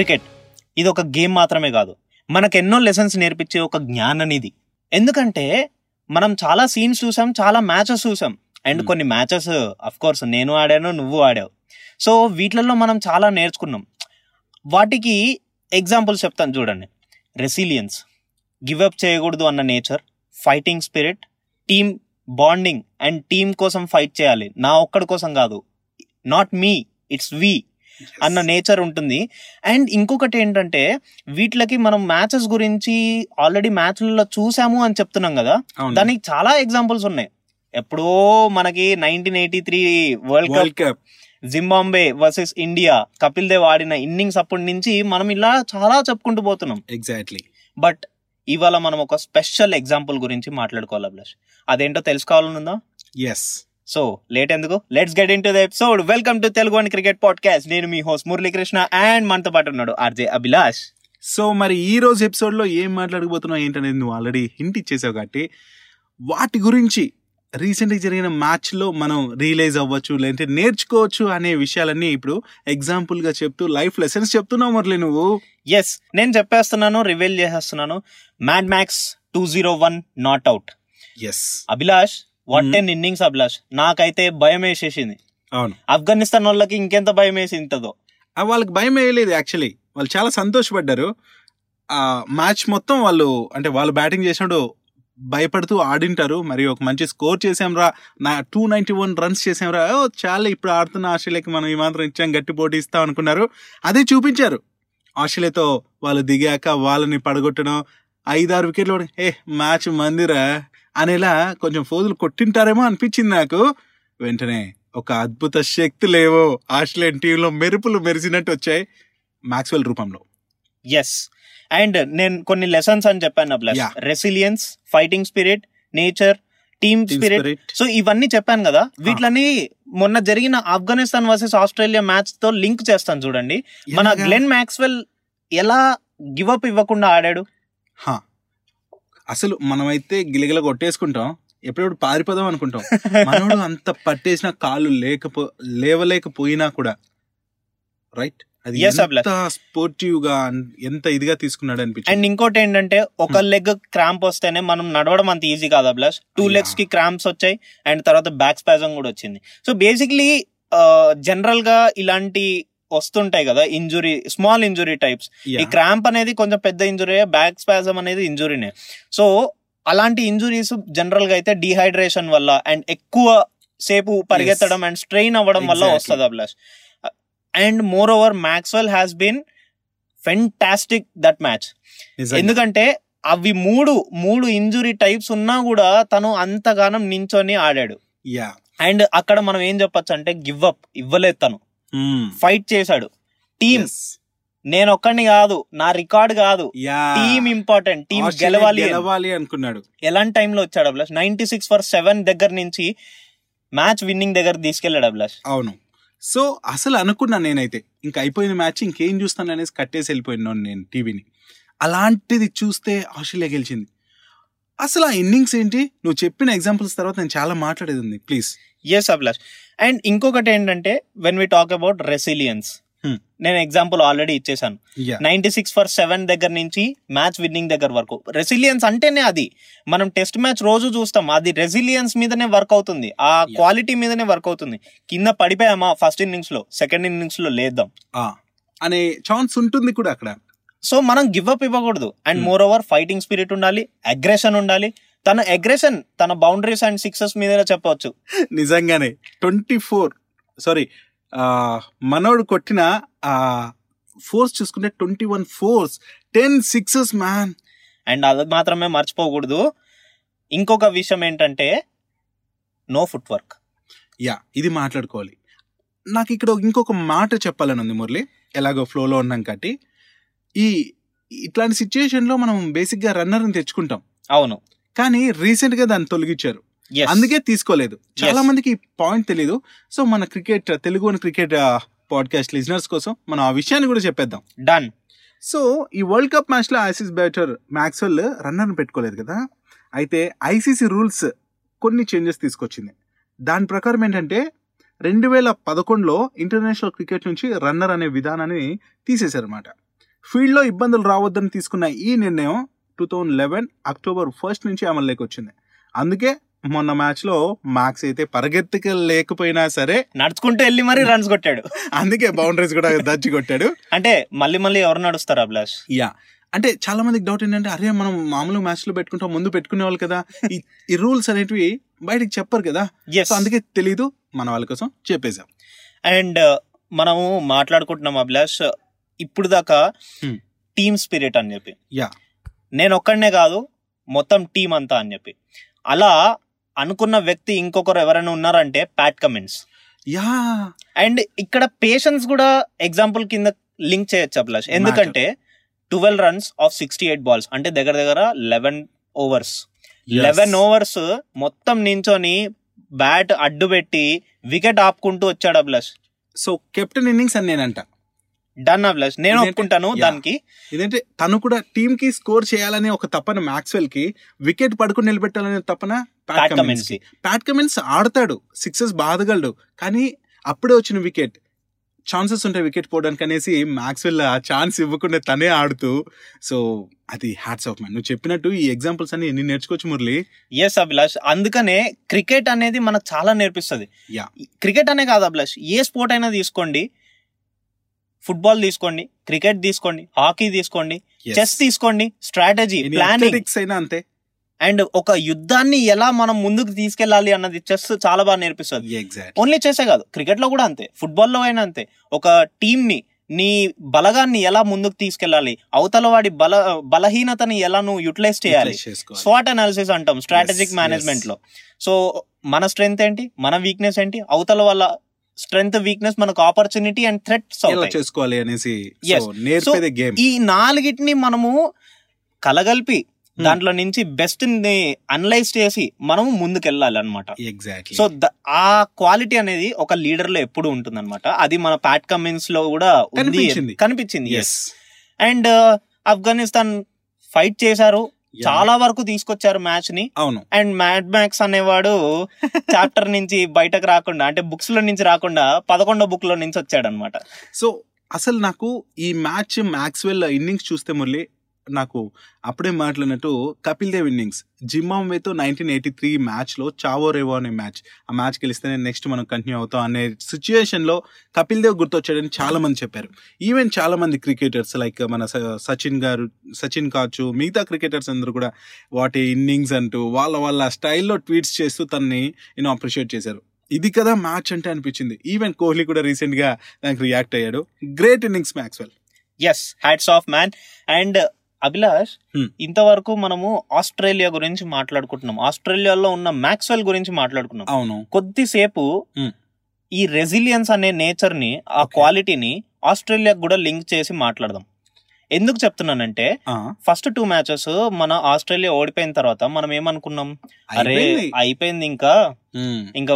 Cricket. ఇది ఒక game మాత్రమే కాదు. మనకు ఎన్నో లెసన్స్ నేర్పించే ఒక జ్ఞాననిధి. ఎందుకంటే మనం చాలా సీన్స్ చూసాం చాలా మ్యాచెస్ చూసాం. అండ్. కొన్ని మ్యాచెస్ అఫ్ కోర్స్ నేను ఆడాను నువ్వు ఆడావు. సో వీటిలలో మనం చాలా నేర్చుకున్నాం. వాటికి ఎగ్జాంపుల్స్ చెప్తాను చూడండి. రెసిలియన్స్. గివ్ అప్ చేయకూడదు అన్న nature fighting spirit team bonding and team కోసం ఫైట్ చేయాలి. నా ఒక్కడి కోసం కాదు. Not me it's we. అన్న నేచర్ ఉంటుంది. అండ్ ఇంకొకటి ఏంటంటే వీటికి మనం మ్యాచెస్ గురించి ఆల్రెడీ మ్యాచ్లలో చూసాము అని చెప్తున్నాం కదా. దానికి చాలా ఎగ్జాంపుల్స్ ఉన్నాయి. ఎప్పుడో మనకి nineteen eighty three world cup world cup. Zimbabwe versus India Kapil Dev ఆడిన ఇన్నింగ్స్ అప్పటి నుంచి మనం ఇలా చాలా చెప్పుకుంటూ పోతున్నాం. ఎగ్జాక్ట్లీ బట్ ఇవాళ మనం ఒక స్పెషల్ ఎగ్జాంపుల్ గురించి మాట్లాడుకోవాలి అభిలాష్ అదేంటో తెలుసుకోవాలనుందా? ఎస్ సో లేట్ ఎందుకు? Let's get into the episode welcome to Telugu and cricket podcast నేను మీ హోస్ట్ మురళీకృష్ణ అండ్ మనతో పాటు ఉన్నాడు ఆర్జే అభిలాష్. సో మరి ఈ రోజు ఎపిసోడ్లో ఏం మాట్లాడబోతున్నావు ఏంటనేది నువ్వు ఆల్రెడీ హింట్ ఇచ్చేసావు కాబట్టి వాటి గురించి రీసెంట్గా జరిగిన మ్యాచ్లో మనం రియలైజ్ అవ్వచ్చు లేదంటే నేర్చుకోవచ్చు అనే విషయాలన్నీ ఇప్పుడు ఎగ్జాంపుల్గా చెప్తూ లైఫ్ లెసన్స్ చెప్తున్నావు మురళి నువ్వు. ఎస్ నేను చెప్పేస్తున్నాను రివీల్ చేసేస్తున్నాను. Mad Max two zero one not out yes Abhilash Hmm. Ten innings Abhilash. నాకైతే భయం వేసేసింది. అవును. ఆఫ్ఘనిస్తాన్ వాళ్ళకి ఇంకెంత భయం వేసిందో ఆ వాళ్ళకి భయం వేయలేదు యాక్చువల్లీ వాళ్ళు చాలా సంతోషపడ్డారు. ఆ మ్యాచ్ మొత్తం వాళ్ళు అంటే వాళ్ళు బ్యాటింగ్ చేసినప్పుడు భయపడుతూ ఆడింటారు. మరి ఒక మంచి స్కోర్ చేసాంరా. నా టూ నైన్టీ వన్ రన్స్ చేసాంరా. ఓ చాలా ఇప్పుడు ఆడుతున్న ఆస్ట్రేలియాకి మనం ఈ మాత్రం ఇచ్చాం గట్టి పోటీ ఇస్తాం అనుకున్నారు. అదే చూపించారు. ఆస్ట్రేలియాతో వాళ్ళు దిగాక వాళ్ళని పడగొట్టడం. ఐదారు వికెట్లు ఏ మ్యాచ్ మందిరా. అనేలా కొంచెం ఫోజులు కొట్టింటారేమో అనిపించింది నాకు. వెంటనే ఒక అద్భుత శక్తి లేవో ఆస్ట్రేలియన్ టీంలో మెరుపులు మెరిసినట్టు వచ్చాయి మాక్స్వెల్ రూపంలో. ఎస్ అండ్ నేను కొన్ని లెసన్స్ అని చెప్పాను. Resilience fighting spirit nature team Team spirit spirit. So ఇవన్నీ చెప్పాను కదా. వీటిని మొన్న జరిగిన ఆఫ్ఘనిస్తాన్ వర్సెస్ ఆస్ట్రేలియా మ్యాచ్తో లింక్ చేస్తాను చూడండి. మన? గ్లెన్ మ్యాక్స్వెల్ ఎలా గివ్ అప్ ఇవ్వకుండా ఆడాడు. అసలు మనమైతే గిలగిల కొట్టేసుకుంటాం. ఎప్పుడెప్పుడు పారిపోదాం అనుకుంటాం. మనోడు అంత పట్టేసిన కాళ్ళు లేకపో లేవలేకపోయినా కూడా రైట్? అది. ఎంత స్పోర్టివ్గా ఎంత ఇదిగా తీసుకున్నాడు అండ్ అనిపించింది ఇంకోటి ఏంటంటే ఒక లెగ్ క్రాంప్ వస్తేనే మనం నడవడం అంత ఈజీ కాదు అభిలాష్. టూ. లెగ్స్కి క్రాంప్స్ వచ్చాయి అండ్ తర్వాత బ్యాక్ స్పాజం కూడా వచ్చింది. సో బేసిక్లీ జనరల్గా ఇలాంటి వస్తుంటాయి కదా ఇంజురీ స్మాల్ ఇంజురీ టైప్స్. ఈ క్రాంప్ అనేది కొంచెం పెద్ద ఇంజురీ బ్యాక్ స్పాజం అనేది ఇంజురీనే. సో అలాంటి ఇంజురీస్ జనరల్గా అయితే డిహైడ్రేషన్ వల్ల అండ్ ఎక్కువ సేపు పరిగెత్తడం అండ్ స్ట్రెయిన్ అవ్వడం వల్ల. వస్తుంది Abhilash. And moreover Maxwell has been fantastic that match. ఎందుకంటే అవి మూడు మూడు ఇంజురీ టైప్స్ ఉన్నా కూడా తను అంతగానం నించొని ఆడాడు. యా అండ్ అక్కడ మనం ఏం చెప్పొచ్చు అంటే గివ్ అప్ ఇవ్వలేదు తను. ఫైట్ చేశాడు. టీమ్ నేను ఒక్కడిని కాదు నా రికార్డ్ కాదు. యా. టీమ్ ఇంపార్టెంట్ టీమ్ గెలవాలి. గెలవాలి అనుకున్నాడు. ఎలాంటి టైంలో వచ్చాడు Abhilash? Ninety six for seven దగ్గర నుంచి మ్యాచ్ విన్నింగ్ దగ్గర తీసుకెళ్ళాడు అభిలాష్. అవును. సో అసలు అనుకున్నా నేనైతే. ఇంకా అయిపోయిన మ్యాచ్ ఇంకేం చూస్తాను అనేసి కట్టేసి వెళ్ళిపోయినాను నేను టీవీని. అలాంటిది చూస్తే ఆస్ట్రేలియా గెలిచింది. అసలు ఆ ఇన్నింగ్స్ ఏంటి? నువ్వు చెప్పిన ఎగ్జాంపుల్స్ తర్వాత నేను చాలా మాట్లాడేది ఉంది. ప్లీజ్ ఎస్ అభిలాష్ అండ్ ఇంకొకటి ఏంటంటే when we talk about resilience Hmm. నేను ఎగ్జాంపుల్ ఆల్రెడీ ఇచ్చేసాను. నైన్టీ సిక్స్ ఫర్ సెవెన్ దగ్గర నుంచి మ్యాచ్ విన్నింగ్ దగ్గర వరకు. రెసిలియన్స్ అంటేనే అది. మనం టెస్ట్ మ్యాచ్ రోజు చూస్తాం. అది రెసిలియన్స్ మీదనే వర్క్ అవుతుంది. ఆ. క్వాలిటీ మీదనే వర్క్ అవుతుంది. కింద పడిపోయామా? ఫస్ట్ ఇన్నింగ్స్లో సెకండ్ ఇన్నింగ్స్లో లేద్దాం. అనే ఛాన్స్ ఉంటుంది కూడా అక్కడ. సో మనం గివ్ అప్ ఇవ్వకూడదు. And. Moreover fighting spirit ఉండాలి అగ్రెషన్ ఉండాలి. తన అగ్రెషన్ తన బౌండరీస్ అండ్ సిక్సెస్ మీదనే చెప్పవచ్చు. నిజంగానే. ట్వంటీ ఫోర్ సారీ మనోడు కొట్టిన ఫోర్స్ చూసుకుంటే twenty one fours ten sixes man and అది మాత్రమే మర్చిపోకూడదు. ఇంకొక విషయం ఏంటంటే నో ఫుట్ వర్క్ యా ఇది మాట్లాడుకోవాలి. నాకు ఇక్కడ ఇంకొక మాట చెప్పాలని ఉంది మురళి. ఎలాగో ఫ్లోలో ఉన్నాం కాబట్టి. ఈ ఇట్లాంటి సిచ్యుయేషన్లో మనం బేసిక్గా రన్నర్ని తెచ్చుకుంటాం. అవును. కానీ రీసెంట్గా దాన్ని తొలగించారు. అందుకే తీసుకోలేదు. చాలా మందికి ఈ పాయింట్ తెలియదు సో మన cricket Telugu cricket podcast listeners కోసం మనం ఆ విషయాన్ని కూడా చెప్పేద్దాం. డన్ సో ఈ వరల్డ్ కప్ మ్యాచ్లో ఐసీసీ బ్యాటర్ మ్యాక్స్వెల్ రన్నర్ పెట్టుకోలేదు కదా? అయితే ఐసీసీ రూల్స్ కొన్ని చేంజెస్ తీసుకొచ్చింది. దాని ప్రకారం ఏంటంటే రెండు వేల పదకొండులో ఇంటర్నేషనల్ క్రికెట్ నుంచి రన్నర్ అనే విధానాన్ని తీసేశారన్నమాట. ఫీల్డ్లో ఇబ్బందులు రావద్దని తీసుకున్న ఈ నిర్ణయం two thousand eleven October first నుంచి అమల్లోకి వచ్చింది. అందుకే మొన్న మ్యాచ్లో మార్క్స్ అయితే పరిగెత్తిక లేకపోయినా సరే నడుచుకుంటూ వెళ్ళి మరీ రన్స్ కొట్టాడు. అందుకే బౌండరీస్ కూడా దచ్చి కొట్టాడు. అంటే మళ్ళీ మళ్ళీ ఎవరు నడుస్తారు అభిలాష్? యా. అంటే చాలా మందికి డౌట్ ఏంటంటే అరే మనం మామూలు మ్యాచ్లో పెట్టుకుంటాం ముందు పెట్టుకునే వాళ్ళు కదా. ఈ- రూల్స్ అనేటివి బయటికి చెప్పరు కదా. అందుకే తెలీదు మన వాళ్ళ కోసం చెప్పేశాం. అండ్ మనము మాట్లాడుకుంటున్నాం అభిలాష్. ఇప్పుడు దాకా Hmm. టీమ్ స్పిరిట్ అని చెప్పి. యా. నేను ఒక్కడనే కాదు మొత్తం టీం అంతా అని చెప్పి. అలా అనుకున్న వ్యక్తి ఇంకొకరు ఎవరైనా ఉన్నారంటే ప్యాట్ కమెంట్స్ యా. అండ్ ఇక్కడ పేషెన్స్ కూడా ఎగ్జాంపుల్ కింద లింక్ చేయొచ్చు అభిలాష్. ఎందుకంటే twelve runs off sixty eight balls అంటే దగ్గర దగ్గర లెవెన్ ఓవర్స్ లెవెన్ ఓవర్స్ మొత్తం నించొని బ్యాట్ అడ్డు పెట్టి వికెట్ ఆపుకుంటూ వచ్చాడు అభిలాష్. సో కెప్టెన్ ఇన్నింగ్స్ అని నేనంట. డన్ అభిలాష్ నేను? ఒప్పుకుంటాను. దానికి. ఇదంటే? తను కూడా టీమ్కి స్కోర్ చేయాలనే ఒక తపన మ్యాక్స్వెల్కి వికెట్ పడుకుని నిలబెట్టాలనే తపన ప్యాట్ కమిన్స్కి. ప్యాట్ కమిన్స్ ఆడతాడు. సిక్సెస్ బాధగలడు. కానీ అప్పుడే వచ్చిన వికెట్ ఛాన్సెస్ ఉంటాయి వికెట్ పోవడానికి అనేసి మ్యాక్స్వెల్ ఆ ఛాన్స్ ఇవ్వకుండా తనే ఆడుతూ సో అది హ్యాట్స్ ఆఫ్ మ్యాన్ నువ్వు చెప్పినట్టు ఈ ఎగ్జాంపుల్స్ అన్ని ఎన్ని నేర్చుకోవచ్చు మురళి? ఎస్ అభిలాష్ అందుకనే క్రికెట్ అనేది మనకు చాలా నేర్పిస్తుంది. Yeah. క్రికెట్ అనే కాదు అభిలాష్ ఏ స్పోర్ట్ అయినా తీసుకోండి. ఫుట్బాల్ తీసుకోండి క్రికెట్ తీసుకోండి హాకీ తీసుకోండి చెస్ తీసుకోండి స్ట్రాటజీ ప్లానింగ్. అయినా అంతే. అండ్ ఒక యుద్ధాన్ని ఎలా మనం ముందుకు తీసుకెళ్ళాలి అన్నది చెస్ చాలా బాగా నేర్పిస్తుంది. ఓన్లీ చెస్సే కాదు క్రికెట్లో కూడా అంతే ఫుట్బాల్లో అయినా అంతే. ఒక టీం ని నీ బలగాన్ని ఎలా ముందుకు తీసుకెళ్ళాలి అవతల వాడి బల బలహీనతని ఎలా నువ్వు యూటిలైజ్ చేయాలి స్వాట్ అనాలిసిస్ అంటాం స్ట్రాటజిక్ మేనేజ్మెంట్. లో సో మన స్ట్రెంగ్త్ ఏంటి మన వీక్నెస్ ఏంటి అవతల వాళ్ళ స్ట్రెంగ్త్ వీక్నెస్ మనకు ఆపర్చునిటీ అండ్ థ్రెట్స్ చేసుకోవాలి అనేసి? నేర్పేదే గేమ్. ఈ నాలుగిటిని మనము కలగలిపి Hmm. దాంట్లో నుంచి బెస్ట్ని అనలైజ్ చేసి మనము ముందుకు వెళ్ళాలి అనమాట ఎగ్జాక్ట్లీ సో ద- ఆ క్వాలిటీ అనేది ఒక లీడర్లో ఎప్పుడు ఉంటుంది అనమాట అది మన ప్యాట్ కమిన్స్లో కూడా ఉంది. కనిపించింది. కనిపించింది ఎస్ అండ్ ఆఫ్ఘనిస్తాన్ ఫైట్ చేశారు. చాలా వరకు తీసుకొచ్చారు మ్యాచ్ని. అవును. అండ్ మ్యాడ్ మ్యాక్స్ అనేవాడు చాప్టర్ నుంచి బయటకు రాకుండా అంటే బుక్స్లో నుంచి రాకుండా పదకొండో బుక్లో నుంచి వచ్చాడు అనమాట సో అసలు నాకు ఈ మ్యాచ్ మ్యాక్స్వెల్ ఇన్నింగ్స్ చూస్తే మురళి నాకు అప్పుడే మాట్లాడినట్టు కపిల్ దేవ్ ఇన్నింగ్స్ జింబాబ్వేతో నైన్టీన్ ఎయిటీ త్రీ మ్యాచ్లో చావో రేవో అనే మ్యాచ్ ఆ మ్యాచ్ గెలిస్తేనే నెక్స్ట్ మనం కంటిన్యూ అవుతాం అనే సిచ్యుయేషన్లో కపిల్ దేవ్ గుర్తొచ్చాడని చాలామంది చెప్పారు. ఈవెన్ చాలామంది క్రికెటర్స్ లైక్ మన స- సచిన్ గారు సచిన్ కావచ్చు మిగతా క్రికెటర్స్ అందరూ కూడా వాటి ఇన్నింగ్స్ అంటూ వాళ్ళ వాళ్ళ స్టైల్లో ట్వీట్స్ చేస్తూ తనని నేను అప్రిషియేట్ చేశారు. ఇది కదా మ్యాచ్ అంటే అనిపించింది. ఈవెన్ కోహ్లీ కూడా రీసెంట్గా దానికి రియాక్ట్ అయ్యాడు. Great innings Maxwell yes hats off man and Abhilash. ఇంతవరకు మనము ఆస్ట్రేలియా గురించి మాట్లాడుకుంటున్నాం ఆస్ట్రేలియాలో ఉన్న మ్యాక్స్వెల్ గురించి మాట్లాడుకున్నాం అవును కొద్దిసేపు. ఈ రెసిలియన్స్ అనే నేచర్ని ఆ. క్వాలిటీని ఆస్ట్రేలియాకు కూడా లింక్ చేసి మాట్లాడదాం ఎందుకు చెప్తున్నానంటే ఫస్ట్ టూ మ్యాచెస్ మన ఆస్ట్రేలియా ఓడిపోయిన తర్వాత మనం ఏమనుకున్నాం అరే అయిపోయింది. ఇంకా. ఇంకా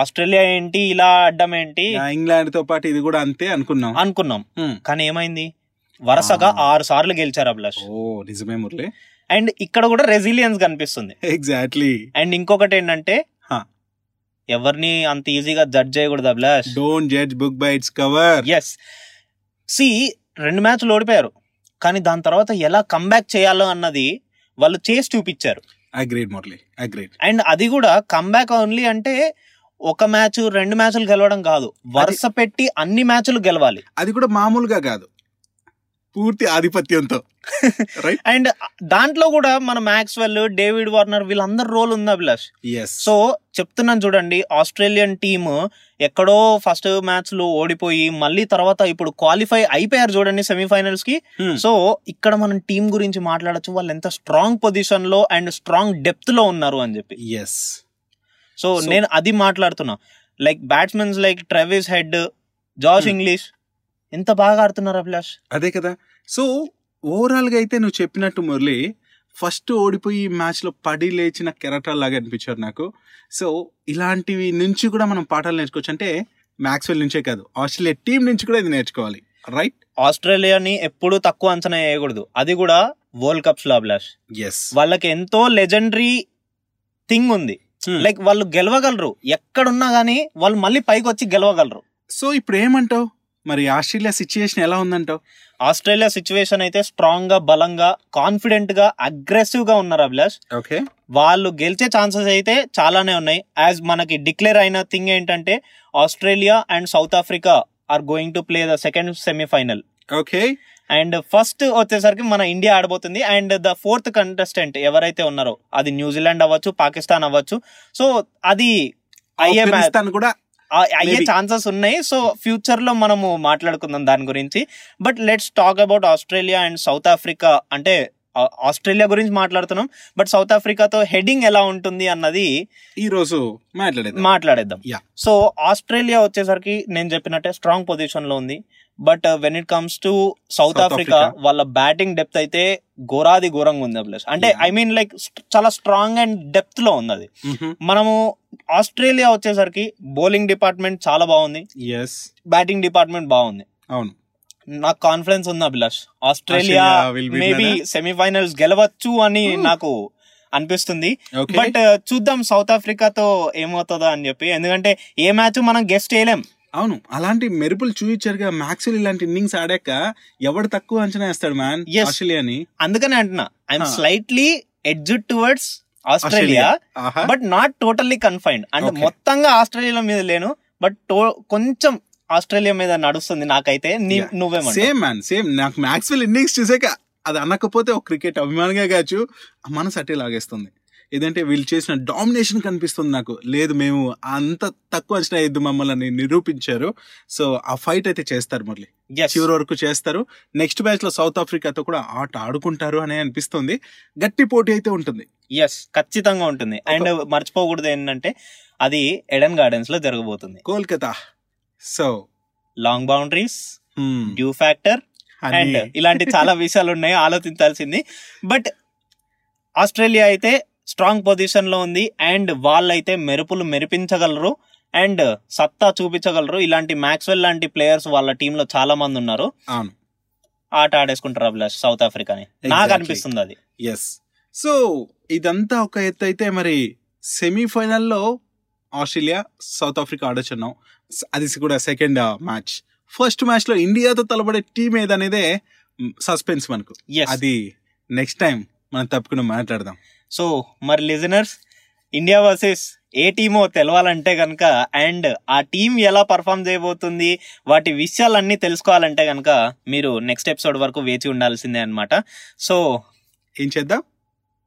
ఆస్ట్రేలియా ఏంటి ఇలా అడ్డం ఏంటి ఇంగ్లాండ్తో పాటు ఇది కూడా అంతే అనుకున్నాం అనుకున్నాం. కానీ ఏమైంది వరుసగా. ఆరు సార్లు గెలిచారు అభిలాష్ ఓ నిజమే మురళి. అండ్ ఇక్కడ కూడా రెసిలియన్స్ కనిపిస్తుంది. ఎగ్జాక్ట్లీ అండ్ ఇంకొకటి ఏంటంటే. ఎవరిని అంత ఈజీగా జడ్జ్ చేయకూడదు Abhilash don't judge book by its cover yes see రెండు మ్యాచ్లు ఓడిపోయారు. కానీ దాని తర్వాత ఎలా కంబ్యాక్ చేయాలో అన్నది వాళ్ళు చేసి చూపించారు. అగ్రీడ్ మురళి. అగ్రీడ్ అండ్ అది కూడా కంబ్యాక్ ఓన్లీ అంటే ఒక మ్యాచ్ రెండు మ్యాచ్లు గెలవడం కాదు. వరుస పెట్టి అన్ని మ్యాచ్లు గెలవాలి. అది కూడా మామూలుగా కాదు. పూర్తి ఆధిపత్యంతో. రైట్ అండ్ దాంట్లో కూడా మన మ్యాక్స్వెల్ డేవిడ్ వార్నర్ వీళ్ళందరి రోల్ ఉంది అభిలాష్. సో చెప్తున్నాను చూడండి ఆస్ట్రేలియన్ టీమ్ ఎక్కడో ఫస్ట్ మ్యాచ్లో ఓడిపోయి మళ్ళీ తర్వాత ఇప్పుడు క్వాలిఫై అయిపోయారు చూడండి సెమీఫైనల్స్కి. సో ఇక్కడ మనం టీం గురించి మాట్లాడొచ్చు వాళ్ళు ఎంత స్ట్రాంగ్ పొజిషన్లో అండ్ స్ట్రాంగ్ డెప్త్లో ఉన్నారు అని చెప్పి. ఎస్ సో So- నేను అది మాట్లాడుతున్నా. Like batsmens like Travis Head Josh Hmm. Inglis ఎంత బాగా ఆడుతున్నారు అభిలాష్? అదే కదా. సో ఓవరాల్గా అయితే నువ్వు చెప్పినట్టు మురళి ఫస్ట్ ఓడిపోయి ఈ మ్యాచ్లో పడి లేచిన కెరటాలు లాగా అనిపించారు నాకు. సో ఇలాంటివి నుంచి కూడా మనం పాఠాలు నేర్చుకోవచ్చు. అంటే మ్యాక్స్వెల్ నుంచే కాదు ఆస్ట్రేలియా టీం నుంచి కూడా ఇది నేర్చుకోవాలి. రైట్ ఆస్ట్రేలియాని ఎప్పుడూ తక్కువ అంచనా వేయకూడదు. అది కూడా వరల్డ్ కప్స్లో అభిలాష్. ఎస్ వాళ్ళకి ఎంతో లెజెండరీ థింగ్ ఉంది. లైక్ వాళ్ళు గెలవగలరు. ఎక్కడున్నా గానీ వాళ్ళు మళ్ళీ పైకి వచ్చి గెలవగలరు. సో ఇప్పుడు ఏమంటావు? మరి ఆస్ట్రేలియా సిచ్యుయేషన్ ఎలా ఉందంటావు? ఆస్ట్రేలియా సిచ్యువేషన్ అయితే స్ట్రాంగ్గా బలంగా కాన్ఫిడెంట్గా అగ్రెసివ్గా ఉన్నారు అభిలాష్. ఓకే వాళ్ళు గెలిచే ఛాన్సెస్ అయితే చాలానే ఉన్నాయి. యాజ్ మనకి డిక్లేర్ అయిన థింగ్ ఏంటంటే Australia and South Africa are going to play the second semifinal okay and first వచ్చేసరికి మన ఇండియా ఆడబోతుంది. అండ్ ద ఫోర్త్ కంటెస్టెంట్ ఎవరైతే ఉన్నారో అది న్యూజిలాండ్ అవ్వచ్చు పాకిస్తాన్ అవ్వచ్చు. సో అది అయ్యే మ్యాచ్ కూడా అయ్యే. ఛాన్సెస్ ఉన్నాయి. సో ఫ్యూచర్లో మనము మాట్లాడుకుందాం దాని గురించి. But let's talk about Australia and South Africa. అంటే ఆస్ట్రేలియా గురించి మాట్లాడుతున్నాం బట్ సౌత్ ఆఫ్రికాతో హెడింగ్ ఎలా ఉంటుంది అన్నది ఈ రోజు మాట్లాడేది మాట్లాడేద్దాం. సో ఆస్ట్రేలియా వచ్చేసరికి నేను చెప్పినట్టే స్ట్రాంగ్ పొజిషన్లో ఉంది but when it comes to South Africa. వాళ్ళ బ్యాటింగ్ డెప్త్ అయితే ఘోరాది ఘోరంగా ఉంది ప్లస్ అంటే. ఐ మీన్ లైక్ చాలా స్ట్రాంగ్ అండ్ డెప్త్లో ఉంది అది మనము ఆస్ట్రేలియా వచ్చేసరికి బౌలింగ్ డిపార్ట్మెంట్ చాలా బాగుంది. ఎస్ బ్యాటింగ్ డిపార్ట్మెంట్ బాగుంది. అవును. నాకు కాన్ఫిడెన్స్ ఉంది అభిలాష్ ఆస్ట్రేలియా మేబీ? సెమీఫైనల్స్ గెలవచ్చు అని Hmm. నాకు అనిపిస్తుంది బట్ చూద్దాం సౌత్ ఆఫ్రికాతో ఏమవుతుందో అని చెప్పి ఎందుకంటే ఏ మ్యాచ్ మనం గెస్ట్ చేయలేం అవును అలాంటి మెరుపులు చూపించారుగా మ్యాక్స్వెల్ ఇలాంటి ఇన్నింగ్స్ ఆడాక ఎవడు తక్కువ అంచనా వేస్తాడు మ్యాన్. ఆస్ట్రేలియాని అందుకనే అంటున్నా I'm. Slightly edge towards Australia. But not totally confined అంటే. మొత్తంగా ఆస్ట్రేలియా మీద లేను బట్ కొంచెం ఆస్ట్రేలియా మీద నడుస్తుంది నాకైతే నీ- Yeah. నువ్వేమంటావు? సేమ్ మ్యాన్ సేమ్ నాకు మ్యాక్స్వెల్ ఇన్నింగ్స్ చూసాక అది అనకపోతే ఒక క్రికెట్ అభిమానిగా కావచ్చు ఆ మనసు అట్టే లాగేస్తుంది. ఏదంటే వీళ్ళు చేసిన డామినేషన్ కనిపిస్తుంది నాకు. లేదు మేము అంత తక్కువ అంచనా వేయద్దు మమ్మల్ని నిరూపించారు. సో ఆ ఫైట్ అయితే చేస్తారు మళ్ళీ Yes. చివరి వరకు చేస్తారు. నెక్స్ట్ మ్యాచ్లో సౌత్ ఆఫ్రికాతో కూడా ఆట ఆడుకుంటారు అనే అనిపిస్తుంది. గట్టి పోటీ అయితే ఉంటుంది. ఎస్ ఖచ్చితంగా ఉంటుంది. అండ్ మర్చిపోకూడదు ఏంటంటే అది ఎడెన్ గార్డెన్స్లో జరగబోతుంది. Kolkata. So long boundaries due factor and ఇలాంటి చాలా విషయాలు ఉన్నాయి ఆలోచించాల్సింది. బట్ ఆస్ట్రేలియా అయితే స్ట్రాంగ్ పొజిషన్లో ఉంది అండ్ వాళ్ళైతే మెరుపులు మెరిపించగలరు అండ్ సత్తా చూపించగలరు. ఇలాంటి మ్యాక్స్వెల్ లాంటి ప్లేయర్స్ వాళ్ళ టీంలో చాలా మంది ఉన్నారు. ఆట ఆడేసుకుంటారు అభిలాష్ సౌత్ ఆఫ్రికాని నాకు. అనిపిస్తుంది అది. ఎస్ సో ఇదంతా ఒక ఎత్తు అయితే మరి సెమీఫైనల్లో ఆస్ట్రేలియా సౌత్ ఆఫ్రికా ఆడొచ్చున్నాం. అది కూడా సెకండ్ మ్యాచ్. ఫస్ట్ మ్యాచ్లో ఇండియాతో తలబడే టీం ఏదనేదే సస్పెన్స్ మనకు. అది నెక్స్ట్ టైం మనం తప్పకుండా మాట్లాడదాం. సో మరి లిజనర్స్ ఇండియా వర్సెస్ ఏ టీమో తెలవాలంటే కనుక అండ్ ఆ టీం ఎలా పర్ఫామ్ చేయబోతుంది వాటి విషయాలన్నీ తెలుసుకోవాలంటే కనుక మీరు నెక్స్ట్ ఎపిసోడ్ వరకు వేచి ఉండాల్సిందే అన్నమాట. సో ఏం చేద్దాం?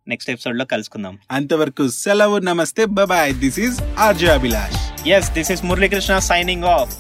నెక్స్ట్ ఎపిసోడ్లో కలుసుకుందాం. అంతవరకు సెలవు నమస్తే bye this is RJ Abhilash. Yes this is Muralikrishna signing off